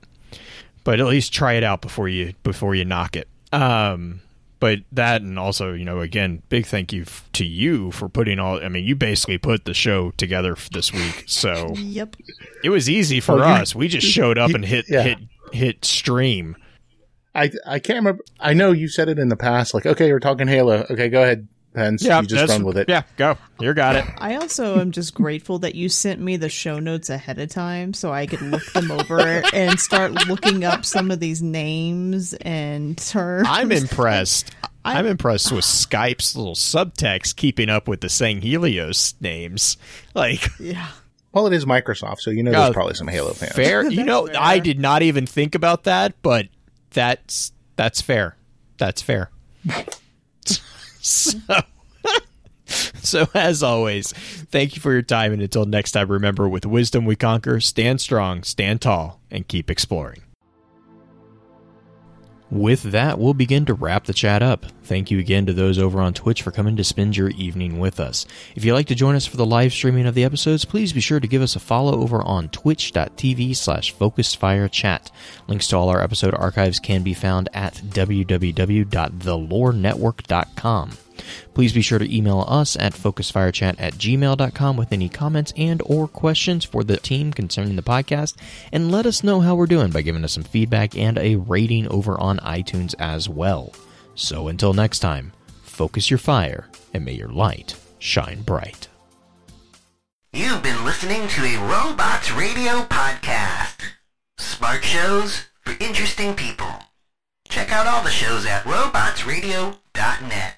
but at least try it out before you before you knock it. Um, but that and also you know again big thank you f- to you for putting all. I mean you basically put the show together f- this week, so Yep. it was easy for Oh, you- us. We just showed up you- and hit yeah. hit hit stream. I I can't remember. I know you said it in the past. Like, okay, we're talking Halo. Okay, go ahead. Pence. Yeah, you just that's- run with it. Yeah, go. You got it. I also am just grateful that you sent me the show notes ahead of time so I could look them over and start looking up some of these names and terms. I'm impressed. I'm impressed with Skype's little subtext keeping up with the Sanghelios names. Like, Yeah. Well, it is Microsoft, so you know there's oh, probably some Halo fans. fair. You know, fair. I did not even think about that, but that's that's fair. That's fair. so, so as always, thank you for your time, and until next time, remember: with wisdom we conquer. Stand strong, stand tall, and keep exploring. With that, we'll begin to wrap the chat up. Thank you again to those over on Twitch for coming to spend your evening with us. If you'd like to join us for the live streaming of the episodes, please be sure to give us a follow over on twitch.tv slash focusedfirechat. Links to all our episode archives can be found at www.thelorenetwork.com. Please be sure to email us at focusfirechat at gmail.com with any comments and or questions for the team concerning the podcast, and let us know how we're doing by giving us some feedback and a rating over on iTunes as well. So until next time, focus your fire and may your light shine bright. You've been listening to a Robots Radio podcast. Smart shows for interesting people. Check out all the shows at robotsradio.net.